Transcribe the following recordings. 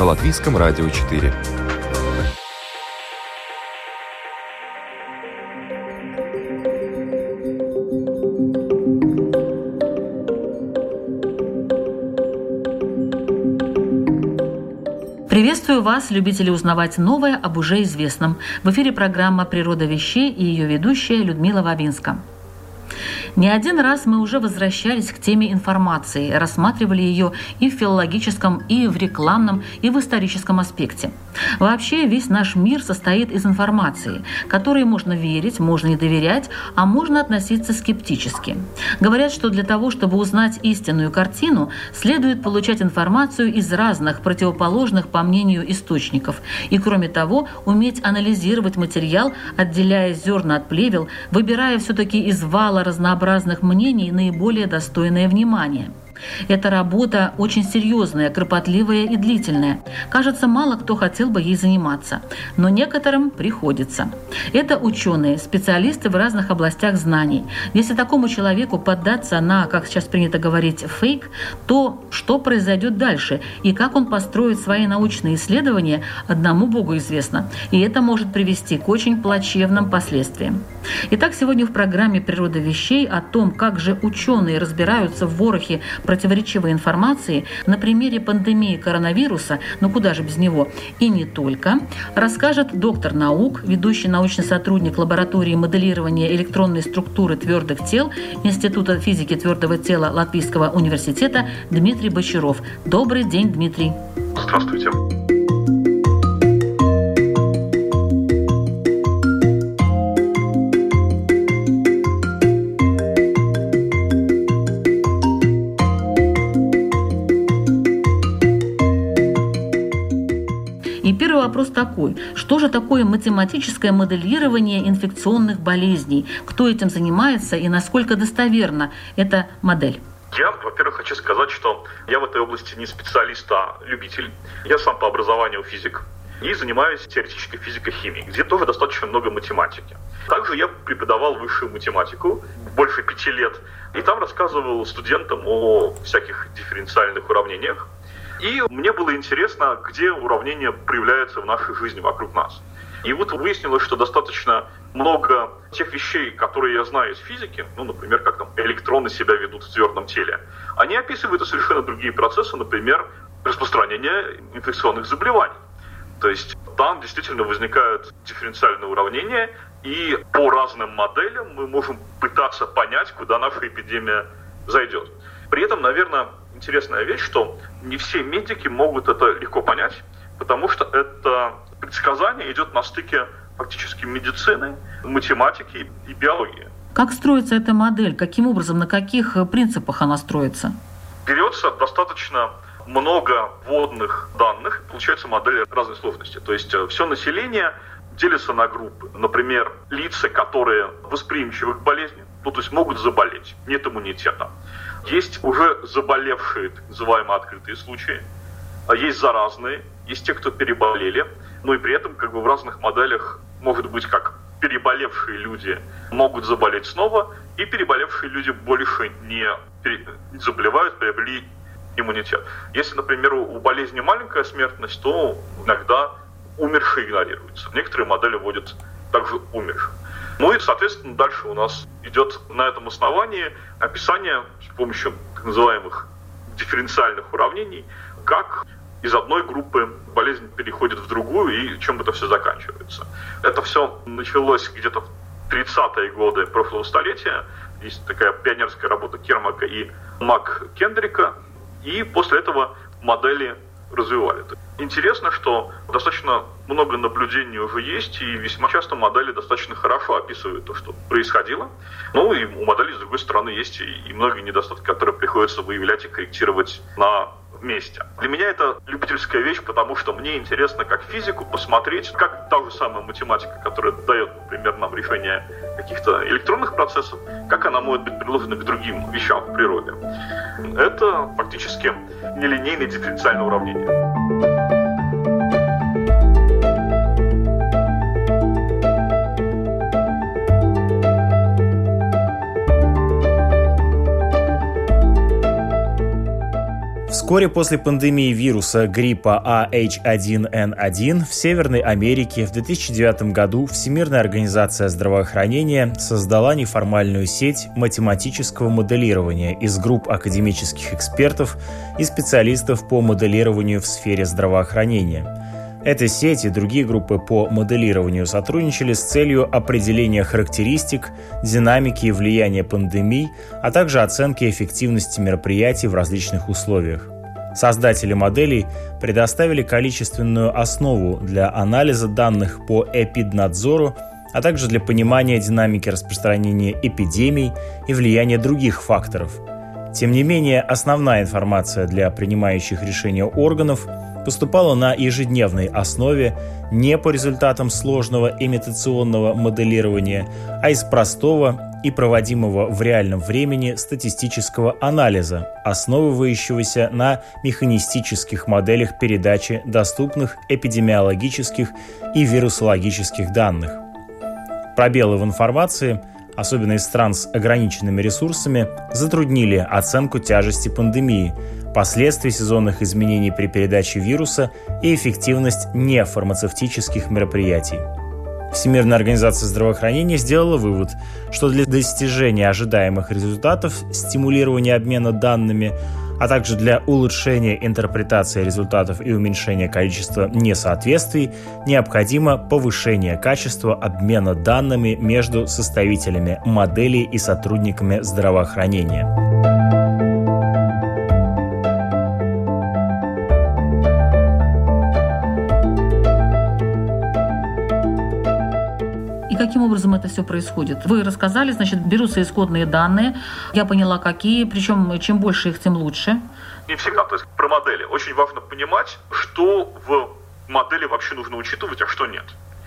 На Латвийском радио 4. Приветствую вас, любители узнавать новое об уже известном. В эфире программа «Природа вещей» и ее ведущая Людмила Вавинска. Не один раз мы уже возвращались к теме информации, рассматривали ее и в филологическом, и в рекламном, и в историческом аспекте. Вообще весь наш мир состоит из информации, которой можно верить, можно не доверять, а можно относиться скептически. Говорят, что для того, чтобы узнать истинную картину, следует получать информацию из разных противоположных по мнению источников. И кроме того, уметь анализировать материал, отделяя зерна от плевел, выбирая все-таки из вала разнообразных мнений наиболее достойное внимания. Эта работа очень серьезная, кропотливая и длительная. Кажется, мало кто хотел бы ей заниматься, но некоторым приходится. Это ученые, специалисты в разных областях знаний. Если такому человеку поддаться на, как сейчас принято говорить, фейк, то что произойдет дальше и как он построит свои научные исследования, одному Богу известно. И это может привести к очень плачевным последствиям. Итак, сегодня в программе «Природа вещей» о том, как же ученые разбираются в ворохе противоречивой информации на примере пандемии коронавируса, но куда же без него, и не только, расскажет доктор наук, ведущий научный сотрудник лаборатории моделирования электронной структуры твердых тел Института физики твердого тела Латвийского университета Дмитрий Бочаров. Добрый день, Дмитрий. Здравствуйте. Вопрос такой. Что же такое математическое моделирование инфекционных болезней? Кто этим занимается и насколько достоверна эта модель? Я, во-первых, хочу сказать, что я в этой области не специалист, а любитель. Я сам по образованию физик и занимаюсь теоретической физико-химией, где тоже достаточно много математики. Также я преподавал высшую математику больше пяти лет, и там рассказывал студентам о всяких дифференциальных уравнениях, и мне было интересно, где уравнения проявляются в нашей жизни вокруг нас. И вот выяснилось, что достаточно много тех вещей, которые я знаю из физики, ну, например, как там электроны себя ведут в твердом теле, они описывают совершенно другие процессы, например, распространение инфекционных заболеваний. То есть там действительно возникают дифференциальные уравнения, и по разным моделям мы можем пытаться понять, куда наша эпидемия зайдет. При этом, наверное, интересная вещь, что не все медики могут это легко понять, потому что это предсказание идет на стыке фактически медицины, математики и биологии. Как строится эта модель? Каким образом, на каких принципах она строится? Берется достаточно много вводных данных, получается модель разной сложности. То есть э, все население делится на группы. Например, лица, которые восприимчивы к болезни, ну, то есть могут заболеть, нет иммунитета. Есть уже заболевшие, так называемые открытые случаи, а есть заразные, есть те, кто переболели, но и при этом как бы в разных моделях может быть как переболевшие люди могут заболеть снова, и переболевшие люди больше не заболевают, приобрели иммунитет. Если, например, у болезни маленькая смертность, то иногда умершие игнорируются. Некоторые модели вводят также умерших. Ну и, соответственно, дальше у нас идет на этом основании описание с помощью так называемых дифференциальных уравнений, как из одной группы болезнь переходит в другую и чем это все заканчивается. Это все началось где-то в 30-е годы прошлого столетия. Есть такая пионерская работа Кермака и Мак Кендрика. И после этого модели развивали. Интересно, что достаточно много наблюдений уже есть, и весьма часто модели достаточно хорошо описывают то, что происходило. Ну и у модели, с другой стороны, есть и многие недостатки, которые приходится выявлять и корректировать на месте. Для меня это любительская вещь, потому что мне интересно как физику посмотреть, как та же самая математика, которая дает, например, нам решение каких-то электронных процессов, как она может быть приложена к другим вещам в природе. Это фактически нелинейное дифференциальное уравнение. Вскоре после пандемии вируса гриппа AH1N1 в Северной Америке в 2009 году Всемирная организация здравоохранения создала неформальную сеть математического моделирования из групп академических экспертов и специалистов по моделированию в сфере здравоохранения – эта сеть и другие группы по моделированию сотрудничали с целью определения характеристик, динамики и влияния пандемий, а также оценки эффективности мероприятий в различных условиях. Создатели моделей предоставили количественную основу для анализа данных по эпиднадзору, а также для понимания динамики распространения эпидемий и влияния других факторов. Тем не менее, основная информация для принимающих решения органов поступала на ежедневной основе не по результатам сложного имитационного моделирования, а из простого и проводимого в реальном времени статистического анализа, основывающегося на механистических моделях передачи доступных эпидемиологических и вирусологических данных. Пробелы в информации, особенно из стран с ограниченными ресурсами, затруднили оценку тяжести пандемии, последствий сезонных изменений при передаче вируса и эффективность нефармацевтических мероприятий. Всемирная организация здравоохранения сделала вывод, что для достижения ожидаемых результатов стимулирования обмена данными, а также для улучшения интерпретации результатов и уменьшения количества несоответствий необходимо повышение качества обмена данными между составителями моделей и сотрудниками здравоохранения. Каким образом это все происходит? Вы рассказали, значит, берутся исходные данные. Я поняла, какие. Причем, чем больше их, тем лучше. Не всегда. То есть про модели. Очень важно понимать, что в модели вообще нужно учитывать, а что нет.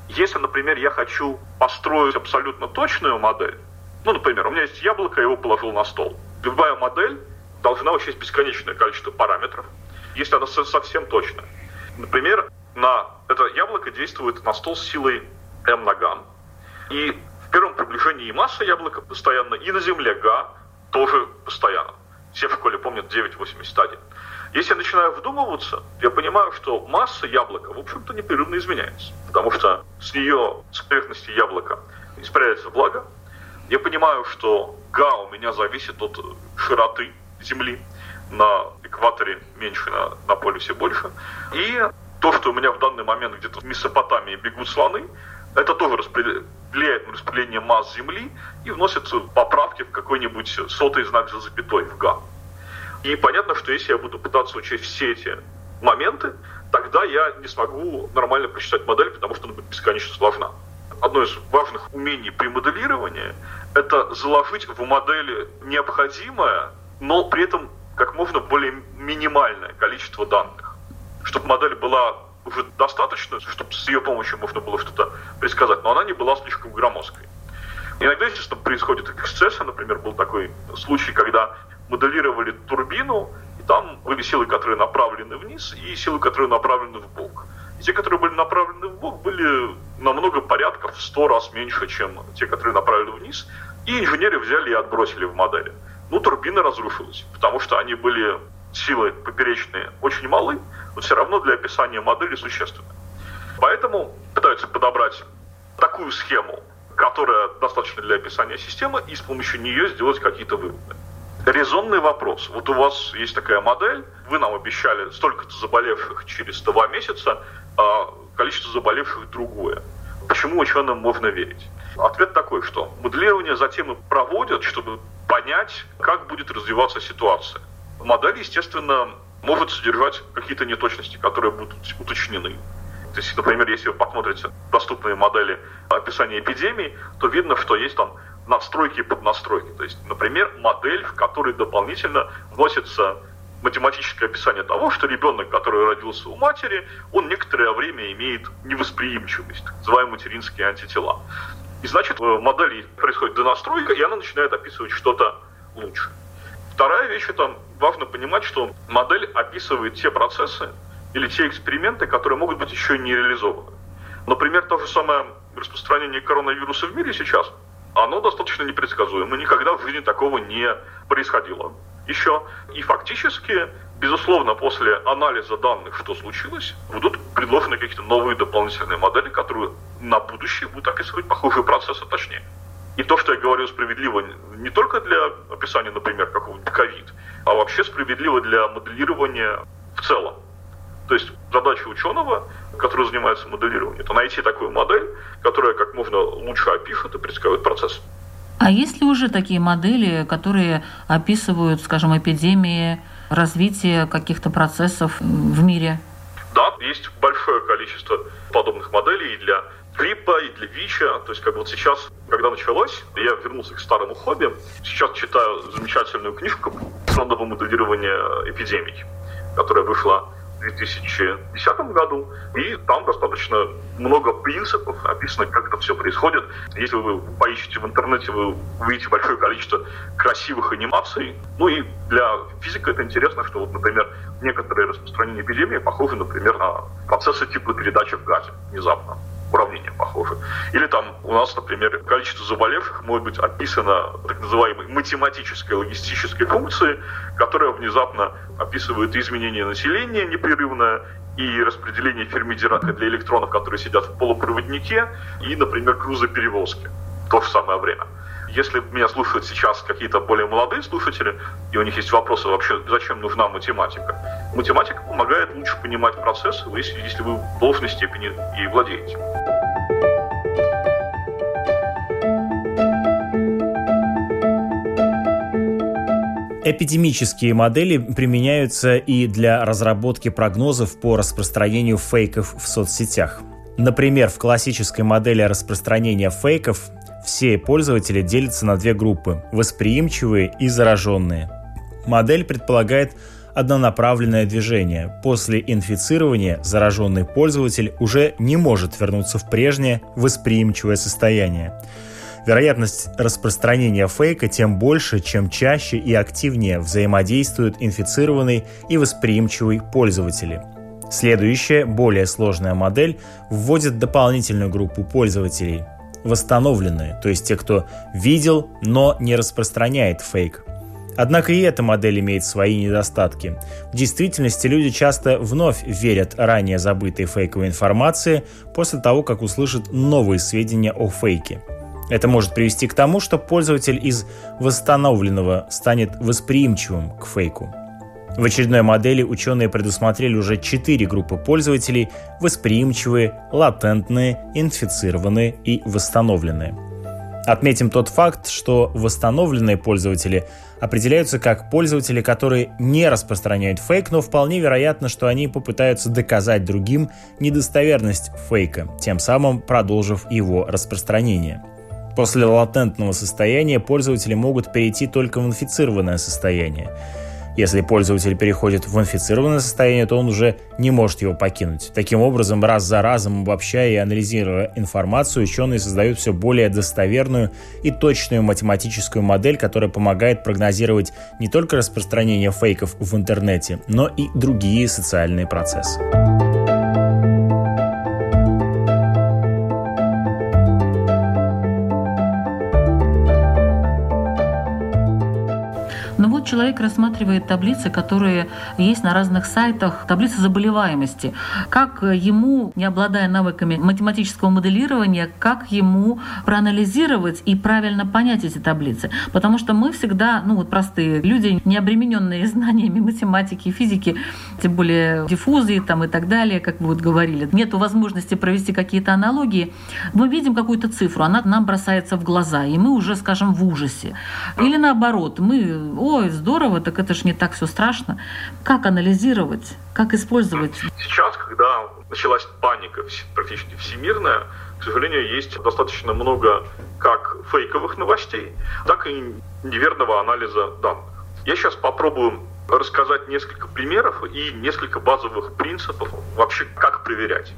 Если, например, я хочу построить абсолютно точную модель, ну, например, у меня есть яблоко, я его положил на стол. Любая модель должна учесть бесконечное количество параметров, если она совсем точная. Например, на это яблоко действует на стол с силой m на гамм. И в первом приближении и масса яблока постоянно, и на Земле Га тоже постоянно. Все в школе помнят 9,81. Если я начинаю вдумываться, я понимаю, что масса яблока, в общем-то, непрерывно изменяется. Потому что с нее, с поверхности яблока, испаряется влага. Я понимаю, что га у меня зависит от широты Земли. На экваторе меньше, на, на полюсе больше. И то, что у меня в данный момент где-то в Месопотамии бегут слоны, это тоже влияет на распределение масс Земли и вносятся поправки в какой-нибудь сотый знак за запятой в га. И понятно, что если я буду пытаться учесть все эти моменты, тогда я не смогу нормально прочитать модель, потому что она будет бесконечно сложна. Одно из важных умений при моделировании – это заложить в модели необходимое, но при этом как можно более минимальное количество данных, чтобы модель была уже достаточно, чтобы с ее помощью можно было что-то предсказать, но она не была слишком громоздкой. Иногда, естественно, происходят эксцессы. Например, был такой случай, когда моделировали турбину, и там были силы, которые направлены вниз, и силы, которые направлены в бок. Те, которые были направлены в бок, были намного порядков в сто раз меньше, чем те, которые направлены вниз. И инженеры взяли и отбросили в модели. Ну, турбина разрушилась, потому что они были силы поперечные очень малы, но все равно для описания модели существенны. Поэтому пытаются подобрать такую схему, которая достаточно для описания системы, и с помощью нее сделать какие-то выводы. Резонный вопрос. Вот у вас есть такая модель, вы нам обещали столько-то заболевших через два месяца, а количество заболевших другое. Почему ученым можно верить? Ответ такой, что моделирование затем и проводят, чтобы понять, как будет развиваться ситуация. Модель, естественно, может содержать какие-то неточности, которые будут уточнены. То есть, например, если вы посмотрите доступные модели описания эпидемий, то видно, что есть там надстройки и поднастройки. То есть, например, модель, в которой дополнительно вносится математическое описание того, что ребенок, который родился у матери, он некоторое время имеет невосприимчивость, так называемые материнские антитела. И значит, в модели происходит донастройка, и она начинает описывать что-то лучше. Вторая вещь, это важно понимать, что модель описывает те процессы или те эксперименты, которые могут быть еще не реализованы. Например, то же самое распространение коронавируса в мире сейчас, оно достаточно непредсказуемо. Никогда в жизни такого не происходило еще. И фактически, безусловно, после анализа данных, что случилось, будут предложены какие-то новые дополнительные модели, которые на будущее будут описывать похожие процессы точнее. И то, что я говорю справедливо не только для описания, например, какого-нибудь ковид, а вообще справедливо для моделирования в целом. То есть задача ученого, который занимается моделированием, это найти такую модель, которая как можно лучше опишет и предсказывает процесс. А есть ли уже такие модели, которые описывают, скажем, эпидемии, развитие каких-то процессов в мире? Да, есть большое количество подобных моделей и для гриппа, и для ВИЧа. То есть, как вот сейчас, когда началось, я вернулся к старому хобби. Сейчас читаю замечательную книжку «Фондовое моделирование эпидемий», которая вышла 2010 году, и там достаточно много принципов описано, как это все происходит. Если вы поищете в интернете, вы увидите большое количество красивых анимаций. Ну и для физика это интересно, что вот, например, некоторые распространения эпидемии похожи, например, на процессы типа передачи в газе внезапно уравнения похожи. Или там у нас, например, количество заболевших может быть описано так называемой математической логистической функцией, которая внезапно описывает изменение населения непрерывное и распределение фермидирака для электронов, которые сидят в полупроводнике, и, например, грузоперевозки в то же самое время. Если меня слушают сейчас какие-то более молодые слушатели, и у них есть вопросы вообще, зачем нужна математика, математика помогает лучше понимать процессы, если, если вы в должной степени ей владеете. Эпидемические модели применяются и для разработки прогнозов по распространению фейков в соцсетях. Например, в классической модели распространения фейков все пользователи делятся на две группы – восприимчивые и зараженные. Модель предполагает однонаправленное движение. После инфицирования зараженный пользователь уже не может вернуться в прежнее восприимчивое состояние. Вероятность распространения фейка тем больше, чем чаще и активнее взаимодействуют инфицированный и восприимчивый пользователи. Следующая, более сложная модель вводит дополнительную группу пользователей – восстановленные, то есть те, кто видел, но не распространяет фейк. Однако и эта модель имеет свои недостатки. В действительности люди часто вновь верят ранее забытой фейковой информации после того, как услышат новые сведения о фейке – это может привести к тому, что пользователь из восстановленного станет восприимчивым к фейку. В очередной модели ученые предусмотрели уже четыре группы пользователей – восприимчивые, латентные, инфицированные и восстановленные. Отметим тот факт, что восстановленные пользователи определяются как пользователи, которые не распространяют фейк, но вполне вероятно, что они попытаются доказать другим недостоверность фейка, тем самым продолжив его распространение – После латентного состояния пользователи могут перейти только в инфицированное состояние. Если пользователь переходит в инфицированное состояние, то он уже не может его покинуть. Таким образом, раз за разом обобщая и анализируя информацию, ученые создают все более достоверную и точную математическую модель, которая помогает прогнозировать не только распространение фейков в интернете, но и другие социальные процессы. Человек рассматривает таблицы, которые есть на разных сайтах, таблицы заболеваемости. Как ему, не обладая навыками математического моделирования, как ему проанализировать и правильно понять эти таблицы? Потому что мы всегда, ну вот простые люди, не обремененные знаниями математики, физики, тем более диффузии там и так далее, как вы вот говорили, нет возможности провести какие-то аналогии, мы видим какую-то цифру, она нам бросается в глаза, и мы уже, скажем, в ужасе. Или наоборот, мы, ой, здорово, так это же не так все страшно. Как анализировать, как использовать? Сейчас, когда началась паника практически всемирная, к сожалению, есть достаточно много как фейковых новостей, так и неверного анализа данных. Я сейчас попробую рассказать несколько примеров и несколько базовых принципов вообще, как проверять.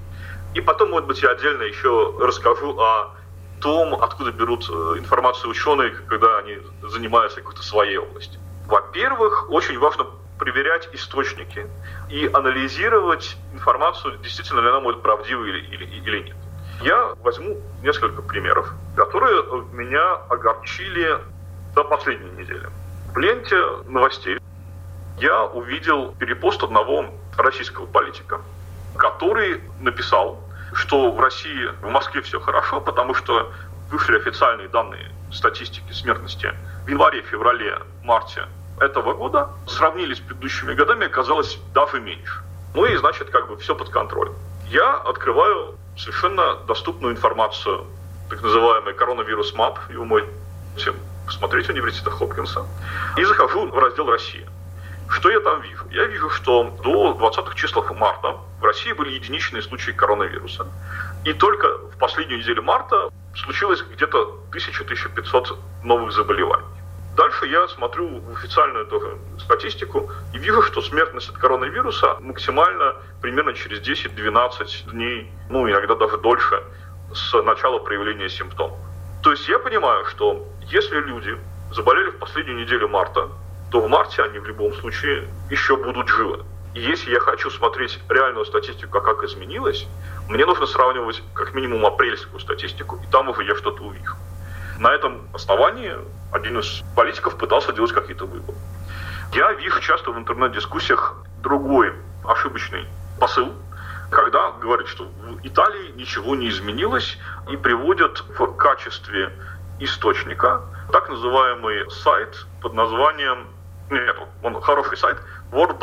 И потом, может быть, я отдельно еще расскажу о том, откуда берут э, информацию ученые, когда они занимаются какой-то своей областью. Во-первых, очень важно проверять источники и анализировать информацию, действительно ли она может правдива или, или, или нет. Я возьму несколько примеров, которые меня огорчили за последнюю неделю. В ленте новостей я увидел перепост одного российского политика, который написал, что в России, в Москве все хорошо, потому что вышли официальные данные статистики смертности в январе, феврале, марте этого года, сравнили с предыдущими годами, оказалось даже меньше. Ну и значит, как бы все под контролем. Я открываю совершенно доступную информацию, так называемый коронавирус МАП, его можете посмотреть университета Хопкинса, и захожу в раздел «Россия». Что я там вижу? Я вижу, что до 20-х числах марта в России были единичные случаи коронавируса. И только в последнюю неделю марта случилось где-то 1000-1500 новых заболеваний. Дальше я смотрю в официальную тоже статистику и вижу, что смертность от коронавируса максимально примерно через 10-12 дней, ну иногда даже дольше, с начала проявления симптомов. То есть я понимаю, что если люди заболели в последнюю неделю марта, то в марте они в любом случае еще будут живы. И если я хочу смотреть реальную статистику, как изменилось, мне нужно сравнивать как минимум апрельскую статистику, и там уже я что-то увижу. На этом основании один из политиков пытался делать какие-то выводы. Я вижу часто в интернет-дискуссиях другой ошибочный посыл, когда говорят, что в Италии ничего не изменилось и приводят в качестве источника так называемый сайт под названием нет, он хороший сайт, World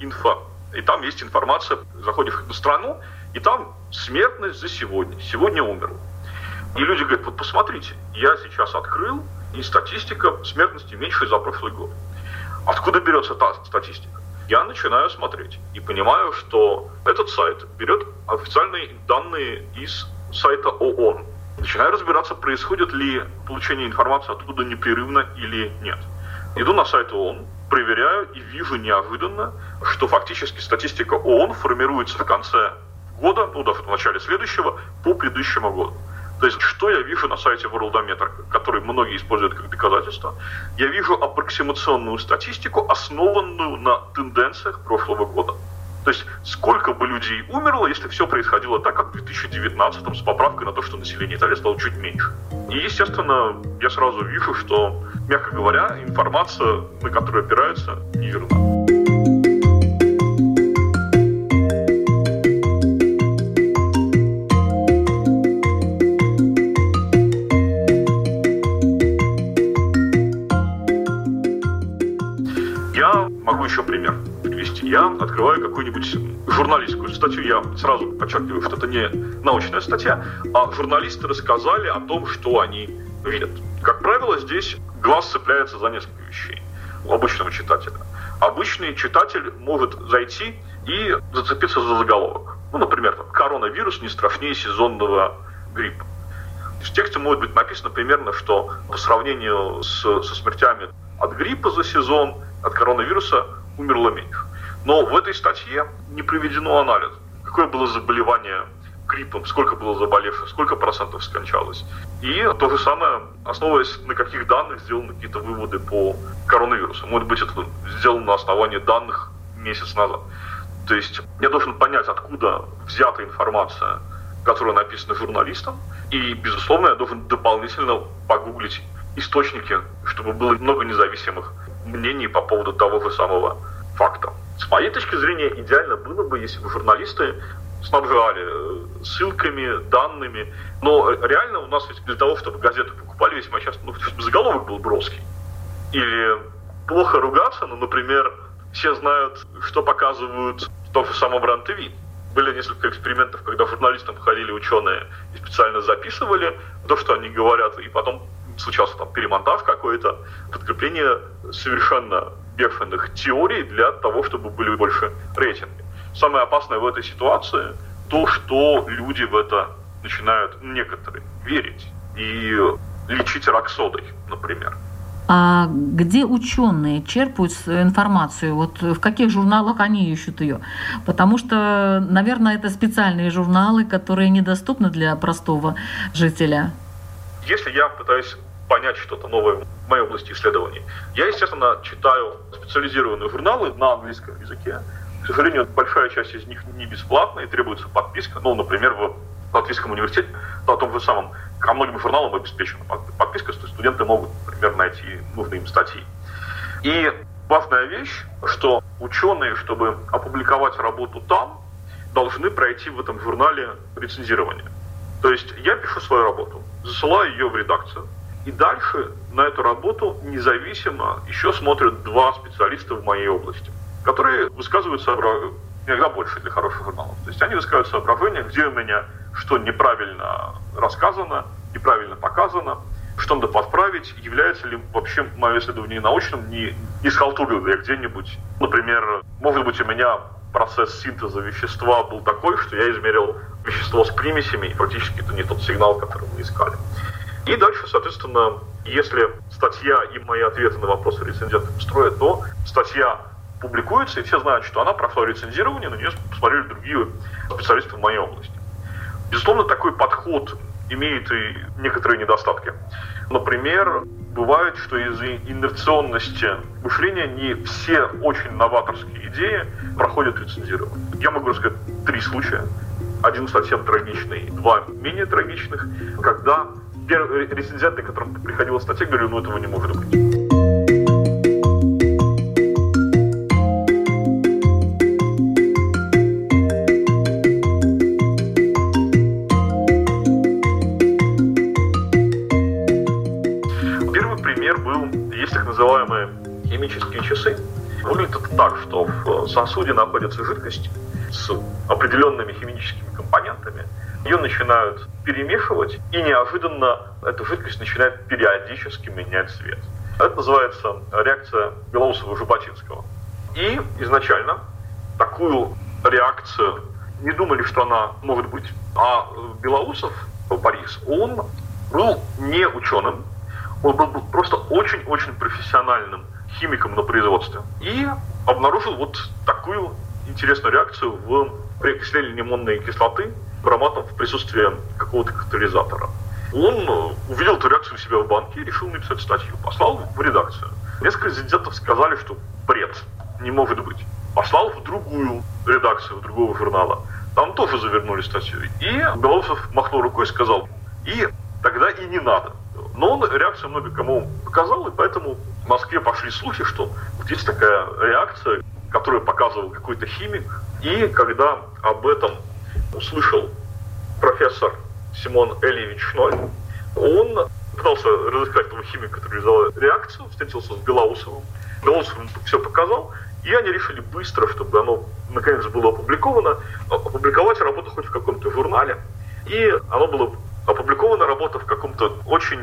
Info. И там есть информация, заходишь в страну, и там смертность за сегодня. Сегодня умер. И люди говорят, вот посмотрите, я сейчас открыл, и статистика смертности меньше за прошлый год. Откуда берется та статистика? Я начинаю смотреть и понимаю, что этот сайт берет официальные данные из сайта ООН. Начинаю разбираться, происходит ли получение информации оттуда непрерывно или нет. Иду на сайт ООН, проверяю и вижу неожиданно, что фактически статистика ООН формируется в конце года, ну даже в начале следующего, по предыдущему году. То есть, что я вижу на сайте Worldometer, который многие используют как доказательство? Я вижу аппроксимационную статистику, основанную на тенденциях прошлого года. То есть, сколько бы людей умерло, если все происходило так, как в 2019 с поправкой на то, что население Италии стало чуть меньше. И, естественно, я сразу вижу, что, мягко говоря, информация, на которую опираются, неверна. Еще пример привести. Я открываю какую-нибудь журналистскую статью, я сразу подчеркиваю, что это не научная статья, а журналисты рассказали о том, что они видят. Как правило, здесь глаз цепляется за несколько вещей у обычного читателя. Обычный читатель может зайти и зацепиться за заголовок. Ну, например, там, коронавирус не страшнее сезонного гриппа. В тексте может быть написано примерно, что по сравнению с, со смертями от гриппа за сезон, от коронавируса умерло меньше. Но в этой статье не приведено анализ. Какое было заболевание гриппом, сколько было заболевших, сколько процентов скончалось. И то же самое, основываясь на каких данных сделаны какие-то выводы по коронавирусу. Может быть, это сделано на основании данных месяц назад. То есть я должен понять, откуда взята информация, которая написана журналистом, и, безусловно, я должен дополнительно погуглить источники, чтобы было много независимых мнений по поводу того же самого факта. С моей точки зрения, идеально было бы, если бы журналисты снабжали э, ссылками, данными. Но реально у нас ведь для того, чтобы газету покупали весьма часто, ну, заголовок был броский. Или плохо ругаться, ну, например, все знают, что показывают в том же самом РАН-ТВ. Были несколько экспериментов, когда журналистам ходили ученые и специально записывали то, что они говорят, и потом случался там перемонтаж какой-то, подкрепление совершенно бешеных теорий для того, чтобы были больше рейтинги. Самое опасное в этой ситуации то, что люди в это начинают некоторые верить и лечить рак содой, например. А где ученые черпают информацию? Вот в каких журналах они ищут ее? Потому что, наверное, это специальные журналы, которые недоступны для простого жителя. Если я пытаюсь понять что-то новое в моей области исследований, я, естественно, читаю специализированные журналы на английском языке. К сожалению, большая часть из них не бесплатная и требуется подписка. Ну, например, в Латвийском университете, на том же самом, ко многим журналам обеспечена подписка, что студенты могут, например, найти нужные им статьи. И важная вещь, что ученые, чтобы опубликовать работу там, должны пройти в этом журнале рецензирование. То есть я пишу свою работу, засылаю ее в редакцию, и дальше на эту работу независимо еще смотрят два специалиста в моей области, которые высказывают соображения, иногда больше для хороших журналов. То есть они высказывают соображения, где у меня что неправильно рассказано, неправильно показано, что надо подправить, является ли вообще мое исследование научным, не, не схалтурил я где-нибудь. Например, может быть, у меня процесс синтеза вещества был такой, что я измерил вещество с примесями, и практически это не тот сигнал, который мы искали. И дальше, соответственно, если статья и мои ответы на вопросы рецензентов устроят, то статья публикуется, и все знают, что она прошла рецензирование, на нее посмотрели другие специалисты в моей области. Безусловно, такой подход имеет и некоторые недостатки. Например, бывает, что из-за инерционности мышления не все очень новаторские идеи проходят рецензирование. Я могу рассказать три случая. Один совсем трагичный, два менее трагичных, когда первые рецензенты, к которым приходила статья, говорили, ну этого не может быть. называемые химические часы. Выглядит это так, что в сосуде находится жидкость с определенными химическими компонентами. Ее начинают перемешивать, и неожиданно эта жидкость начинает периодически менять цвет. Это называется реакция Белоусова-Жаботинского. И изначально такую реакцию не думали, что она может быть. А Белоусов, Борис, он был не ученым, он был просто очень-очень профессиональным химиком на производстве. И обнаружил вот такую интересную реакцию в при окислении лимонной кислоты ароматом в присутствии какого-то катализатора. Он э, увидел эту реакцию у себя в банке и решил написать статью. Послал в редакцию. Несколько резидентов сказали, что бред, не может быть. Послал в другую редакцию, в другого журнала. Там тоже завернули статью. И Белоусов махнул рукой и сказал, и тогда и не надо. Но он реакцию много кому показал, и поэтому в Москве пошли слухи, что вот есть такая реакция, которую показывал какой-то химик. И когда об этом услышал профессор Симон Эльевич Шноль, он пытался разыскать этого химика, который реализовал реакцию, встретился с Белоусовым. Белоусов ему все показал, и они решили быстро, чтобы оно наконец было опубликовано, опубликовать работу хоть в каком-то журнале. И оно было опубликована работа в каком-то очень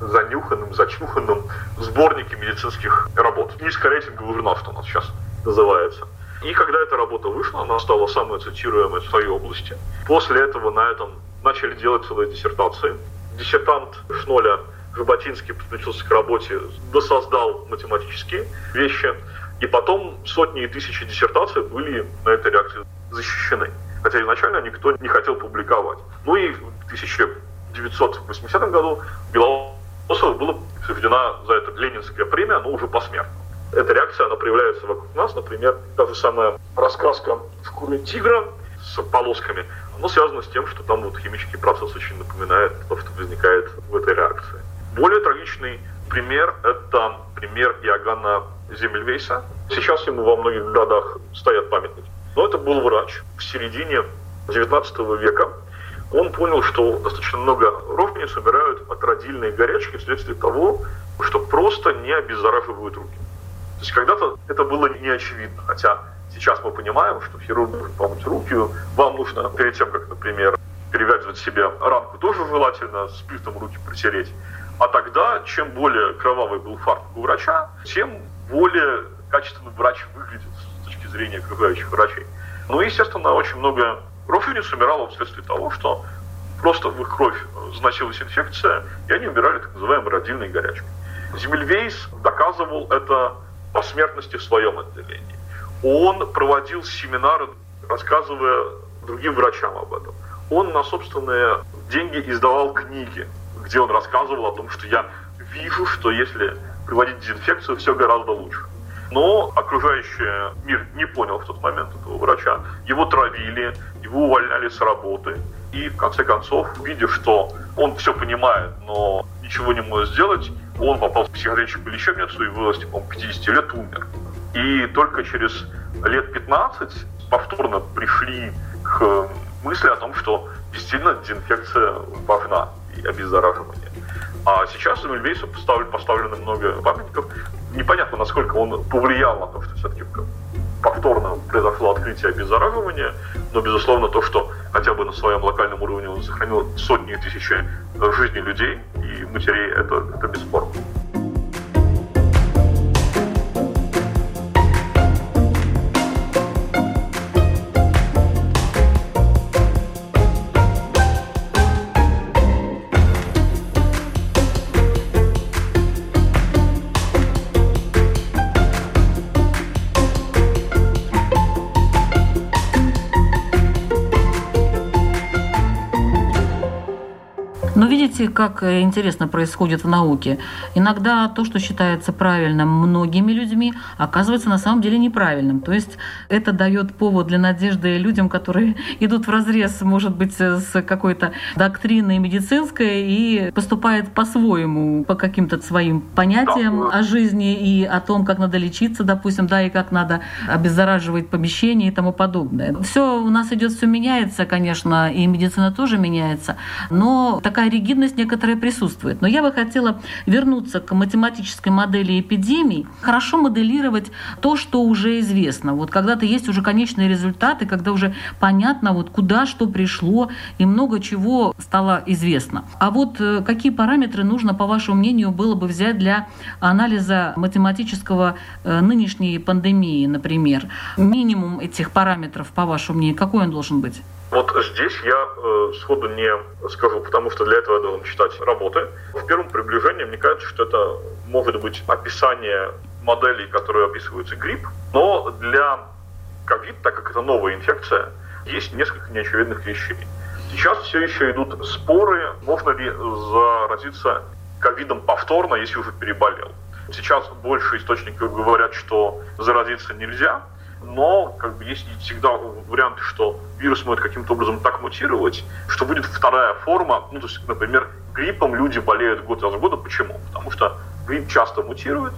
занюханным, зачуханном сборнике медицинских работ. Низкорейтинговый журнал, что у нас сейчас называется. И когда эта работа вышла, она стала самой цитируемой в своей области. После этого на этом начали делать целые диссертации. Диссертант Шноля Жаботинский подключился к работе, досоздал математические вещи. И потом сотни и тысячи диссертаций были на этой реакции защищены. Хотя изначально никто не хотел публиковать. Ну и в 1980 году Белоусову была присуждена за это Ленинская премия, но уже посмертно. Эта реакция, она проявляется вокруг нас, например, та же самая раскраска шкуры тигра с полосками, она связана с тем, что там вот химический процесс очень напоминает то, что возникает в этой реакции. Более трагичный пример – это пример Иоганна Земельвейса. Сейчас ему во многих городах стоят памятники. Но это был врач в середине XIX века, он понял, что достаточно много рожениц умирают от родильной горячки вследствие того, что просто не обеззараживают руки. То есть когда-то это было не очевидно, хотя сейчас мы понимаем, что хирург должен помыть руки, вам нужно перед тем, как, например, перевязывать себе ранку, тоже желательно спиртом руки протереть. А тогда, чем более кровавый был фартук у врача, тем более качественно врач выглядит с точки зрения окружающих врачей. Ну и, естественно, очень много Рожениц умирало вследствие того, что просто в их кровь заносилась инфекция, и они умирали так называемой родильной горячкой. Земельвейс доказывал это по смертности в своем отделении. Он проводил семинары, рассказывая другим врачам об этом. Он на собственные деньги издавал книги, где он рассказывал о том, что я вижу, что если проводить дезинфекцию, все гораздо лучше. Но окружающий мир не понял в тот момент этого врача. Его травили, его увольняли с работы. И в конце концов, видя, что он все понимает, но ничего не может сделать, он попал в психиатрическую лечебницу и в возрасте, по 50 лет умер. И только через лет 15 повторно пришли к мысли о том, что действительно дезинфекция важна и обеззараживание. А сейчас у Эльвейса поставлено, поставлено много памятников. Непонятно, насколько он повлиял на то, что все-таки повторно произошло открытие обеззараживания, но, безусловно, то, что хотя бы на своем локальном уровне он сохранил сотни тысяч жизней людей и матерей, это, это бесспорно. Видите, как э, интересно происходит в науке. Иногда то, что считается правильным многими людьми, оказывается на самом деле неправильным. То есть это дает повод для надежды людям, которые идут в разрез, может быть, с какой-то доктриной медицинской и поступают по-своему, по каким-то своим понятиям о жизни и о том, как надо лечиться, допустим, да, и как надо обеззараживать помещение и тому подобное. Все у нас идет, все меняется, конечно, и медицина тоже меняется, но такая ригидность эффективность некоторая присутствует. Но я бы хотела вернуться к математической модели эпидемий, хорошо моделировать то, что уже известно. Вот когда-то есть уже конечные результаты, когда уже понятно, вот куда что пришло и много чего стало известно. А вот э, какие параметры нужно, по вашему мнению, было бы взять для анализа математического э, нынешней пандемии, например? Минимум этих параметров, по вашему мнению, какой он должен быть? Вот здесь я э, сходу не скажу, потому что для этого я должен читать работы. В первом приближении мне кажется, что это может быть описание моделей, которые описываются грипп, но для ковид, так как это новая инфекция, есть несколько неочевидных вещей. Сейчас все еще идут споры, можно ли заразиться ковидом повторно, если уже переболел. Сейчас больше источников говорят, что заразиться нельзя, но как бы есть всегда вариант, что вирус может каким-то образом так мутировать, что будет вторая форма. Ну, то есть, например, гриппом люди болеют год раз в. Почему? Потому что грипп часто мутирует,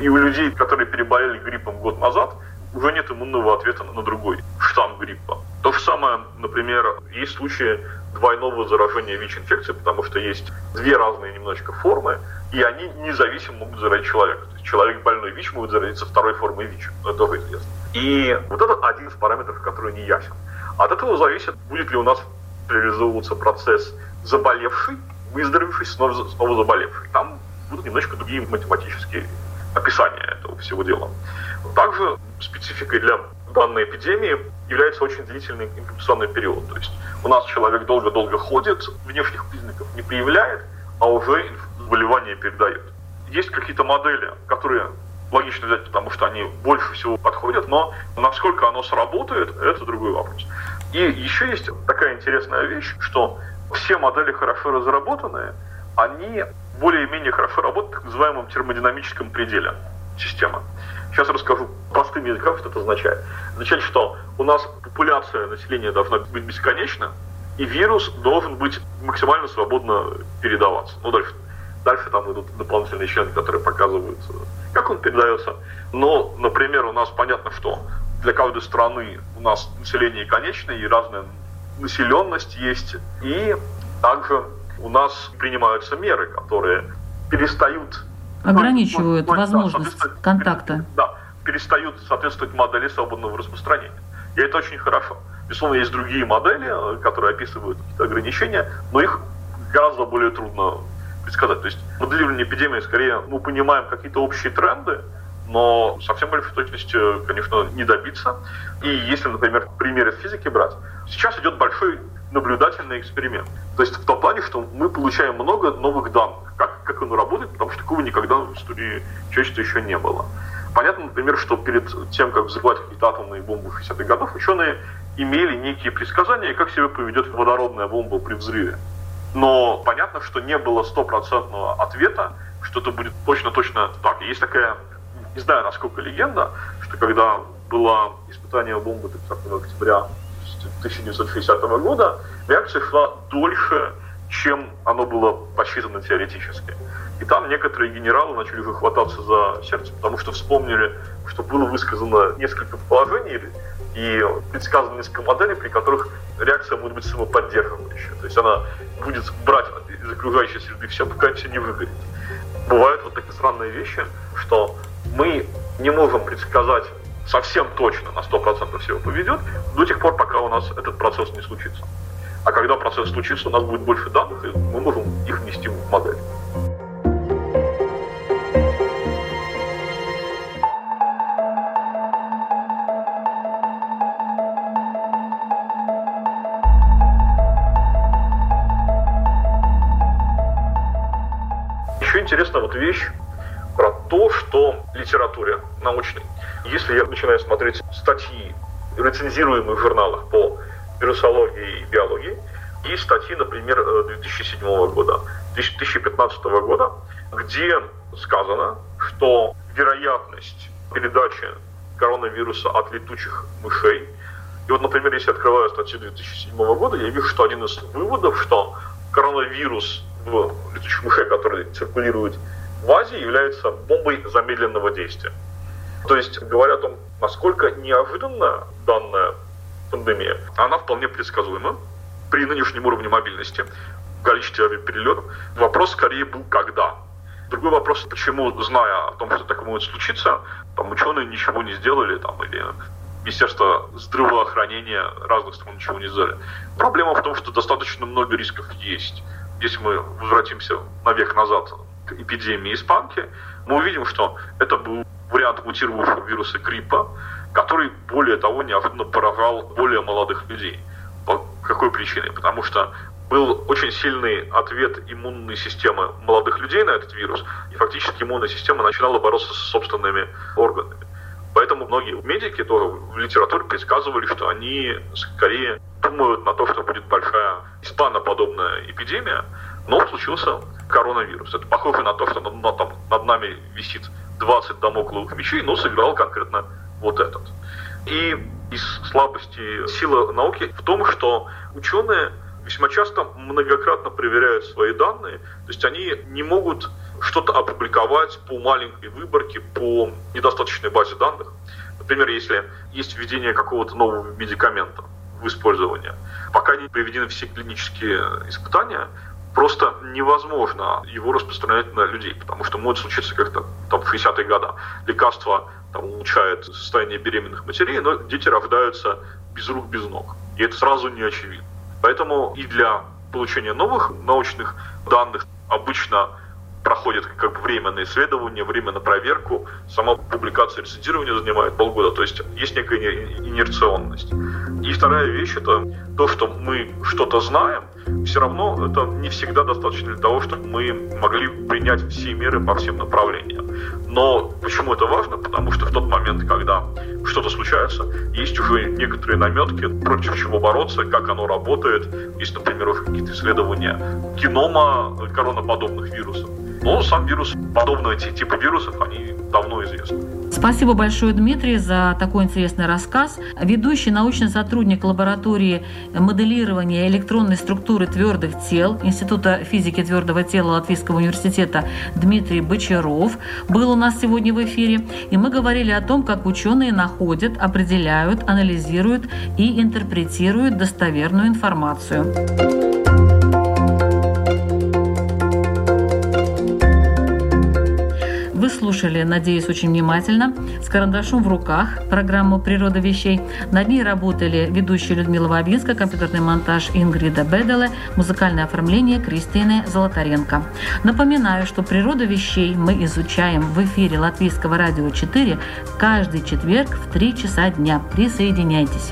и у людей, которые переболели гриппом год назад, уже нет иммунного ответа на другой штамм гриппа. То же самое, например, есть случаи двойного заражения ВИЧ-инфекцией, потому что есть две разные немножечко формы, и они независимо могут заразить человека. То есть человек больной ВИЧ может заразиться второй формой ВИЧ, это тоже известно. И вот это один из параметров, который не ясен. От этого зависит, будет ли у нас реализовываться процесс заболевший, выздоровевший, снова, снова заболевший. Там будут немножко другие математические описания этого всего дела. Также спецификой для данной эпидемии является очень длительный инкубационный период. То есть у нас человек долго-долго ходит, внешних признаков не проявляет, а уже заболевание передает. Есть какие-то модели, которые логично взять, потому что они больше всего подходят, но насколько оно сработает, это другой вопрос. И еще есть такая интересная вещь, что все модели хорошо разработанные, они более-менее хорошо работают в так называемом термодинамическом пределе системы. Сейчас расскажу простым языком, что это означает. Означает, что у нас популяция населения должна быть бесконечна, и вирус должен быть максимально свободно передаваться. Ну, дальше, дальше там идут дополнительные члены, которые показывают, как он передается. Но, например, у нас понятно, что для каждой страны у нас население конечное и разная населенность есть. И также у нас принимаются меры, которые перестают ограничивают ну, возможность да, контакта. Да, перестают соответствовать модели свободного распространения. И это очень хорошо. Безусловно, есть другие модели, которые описывают какие-то ограничения, но их гораздо более трудно предсказать. То есть моделирование эпидемии, скорее, мы понимаем какие-то общие тренды, но совсем большой точности, конечно, не добиться. И если, например, пример из физики брать, сейчас идет большой наблюдательный эксперимент. То есть в том плане, что мы получаем много новых данных, как, как оно работает, потому что такого никогда в истории человечества еще не было. Понятно, например, что перед тем, как взрывать какие-то атомные бомбы в 60-х годах, ученые имели некие предсказания, как себя поведет водородная бомба при взрыве. Но понятно, что не было стопроцентного ответа, что это будет точно-точно так. Есть такая, не знаю, насколько легенда, что когда было испытание бомбы 30 октября 1960 года, реакция шла дольше, чем оно было посчитано теоретически. И там некоторые генералы начали выхвататься за сердце, потому что вспомнили, что было высказано несколько положений и предсказано несколько моделей, при которых реакция может быть самоподдерживающая. То есть она будет брать из окружающей среды все, пока все не выгорит. Бывают вот такие странные вещи, что мы не можем предсказать совсем точно на 100% всего поведет до тех пор, пока у нас этот процесс не случится. А когда процесс случится, у нас будет больше данных, и мы можем их внести в модель. Еще интересная вот вещь про то, что в литературе научной, если я начинаю смотреть статьи, рецензируемые в журналах по вирусологии и биологии, и статьи, например, 2007 э, года, 2015 года, где сказано, что вероятность передачи коронавируса от летучих мышей, и вот, например, если открываю статью 2007 года, я вижу, что один из выводов, что коронавирус в летучих мышей, который циркулирует в Азии, является бомбой замедленного действия. То есть, говоря о том, насколько неожиданно данная пандемия, она вполне предсказуема при нынешнем уровне мобильности, количестве авиаперелетов. Вопрос скорее был «когда?». Другой вопрос, почему, зная о том, что так может случиться, там ученые ничего не сделали, там, или Министерство здравоохранения разных стран ничего не сделали. Проблема в том, что достаточно много рисков есть. Если мы возвратимся на век назад к эпидемии испанки, мы увидим, что это был вариант мутировавшего вируса гриппа, который, более того, неожиданно поражал более молодых людей. По какой причине? Потому что был очень сильный ответ иммунной системы молодых людей на этот вирус, и фактически иммунная система начинала бороться с собственными органами. Поэтому многие медики тоже в литературе предсказывали, что они скорее думают на то, что будет большая испаноподобная эпидемия, но случился коронавирус. Это похоже на то, что над, там, над нами висит 20 домокловых мечей, но сыграл конкретно вот этот. И из слабости силы науки в том, что ученые весьма часто многократно проверяют свои данные, то есть они не могут что-то опубликовать по маленькой выборке, по недостаточной базе данных. Например, если есть введение какого-то нового медикамента в использование, пока не приведены все клинические испытания, просто невозможно его распространять на людей, потому что может случиться как-то там в 60-е годы. Лекарство там, улучшает состояние беременных матерей, но дети рождаются без рук, без ног. И это сразу не очевидно. Поэтому и для получения новых научных данных обычно проходит как бы время на исследование, время на проверку. Сама публикация рецензирования занимает полгода, то есть есть некая инерционность. И вторая вещь это то, что мы что-то знаем, все равно это не всегда достаточно для того, чтобы мы могли принять все меры по всем направлениям. Но почему это важно? Потому что в тот момент, когда что-то случается, есть уже некоторые наметки, против чего бороться, как оно работает. Есть, например, уже какие-то исследования генома коронаподобных вирусов. Но сам вирус, подобного типа вирусов, они давно известны. Спасибо большое, Дмитрий, за такой интересный рассказ. Ведущий научный сотрудник лаборатории моделирования электронной структуры твердых тел Института физики твердого тела Латвийского университета Дмитрий Бочаров был у нас сегодня в эфире. И мы говорили о том, как ученые находят, определяют, анализируют и интерпретируют достоверную информацию. Слушали, надеюсь, очень внимательно, с карандашом в руках программу «Природа вещей». Над ней работали ведущая Людмила Вавинска, компьютерный монтаж Ингрида Беделе, музыкальное оформление Кристины Золотаренко. Напоминаю, что «Природа вещей» мы изучаем в эфире Латвийского радио 4 каждый четверг в 3 часа дня. Присоединяйтесь.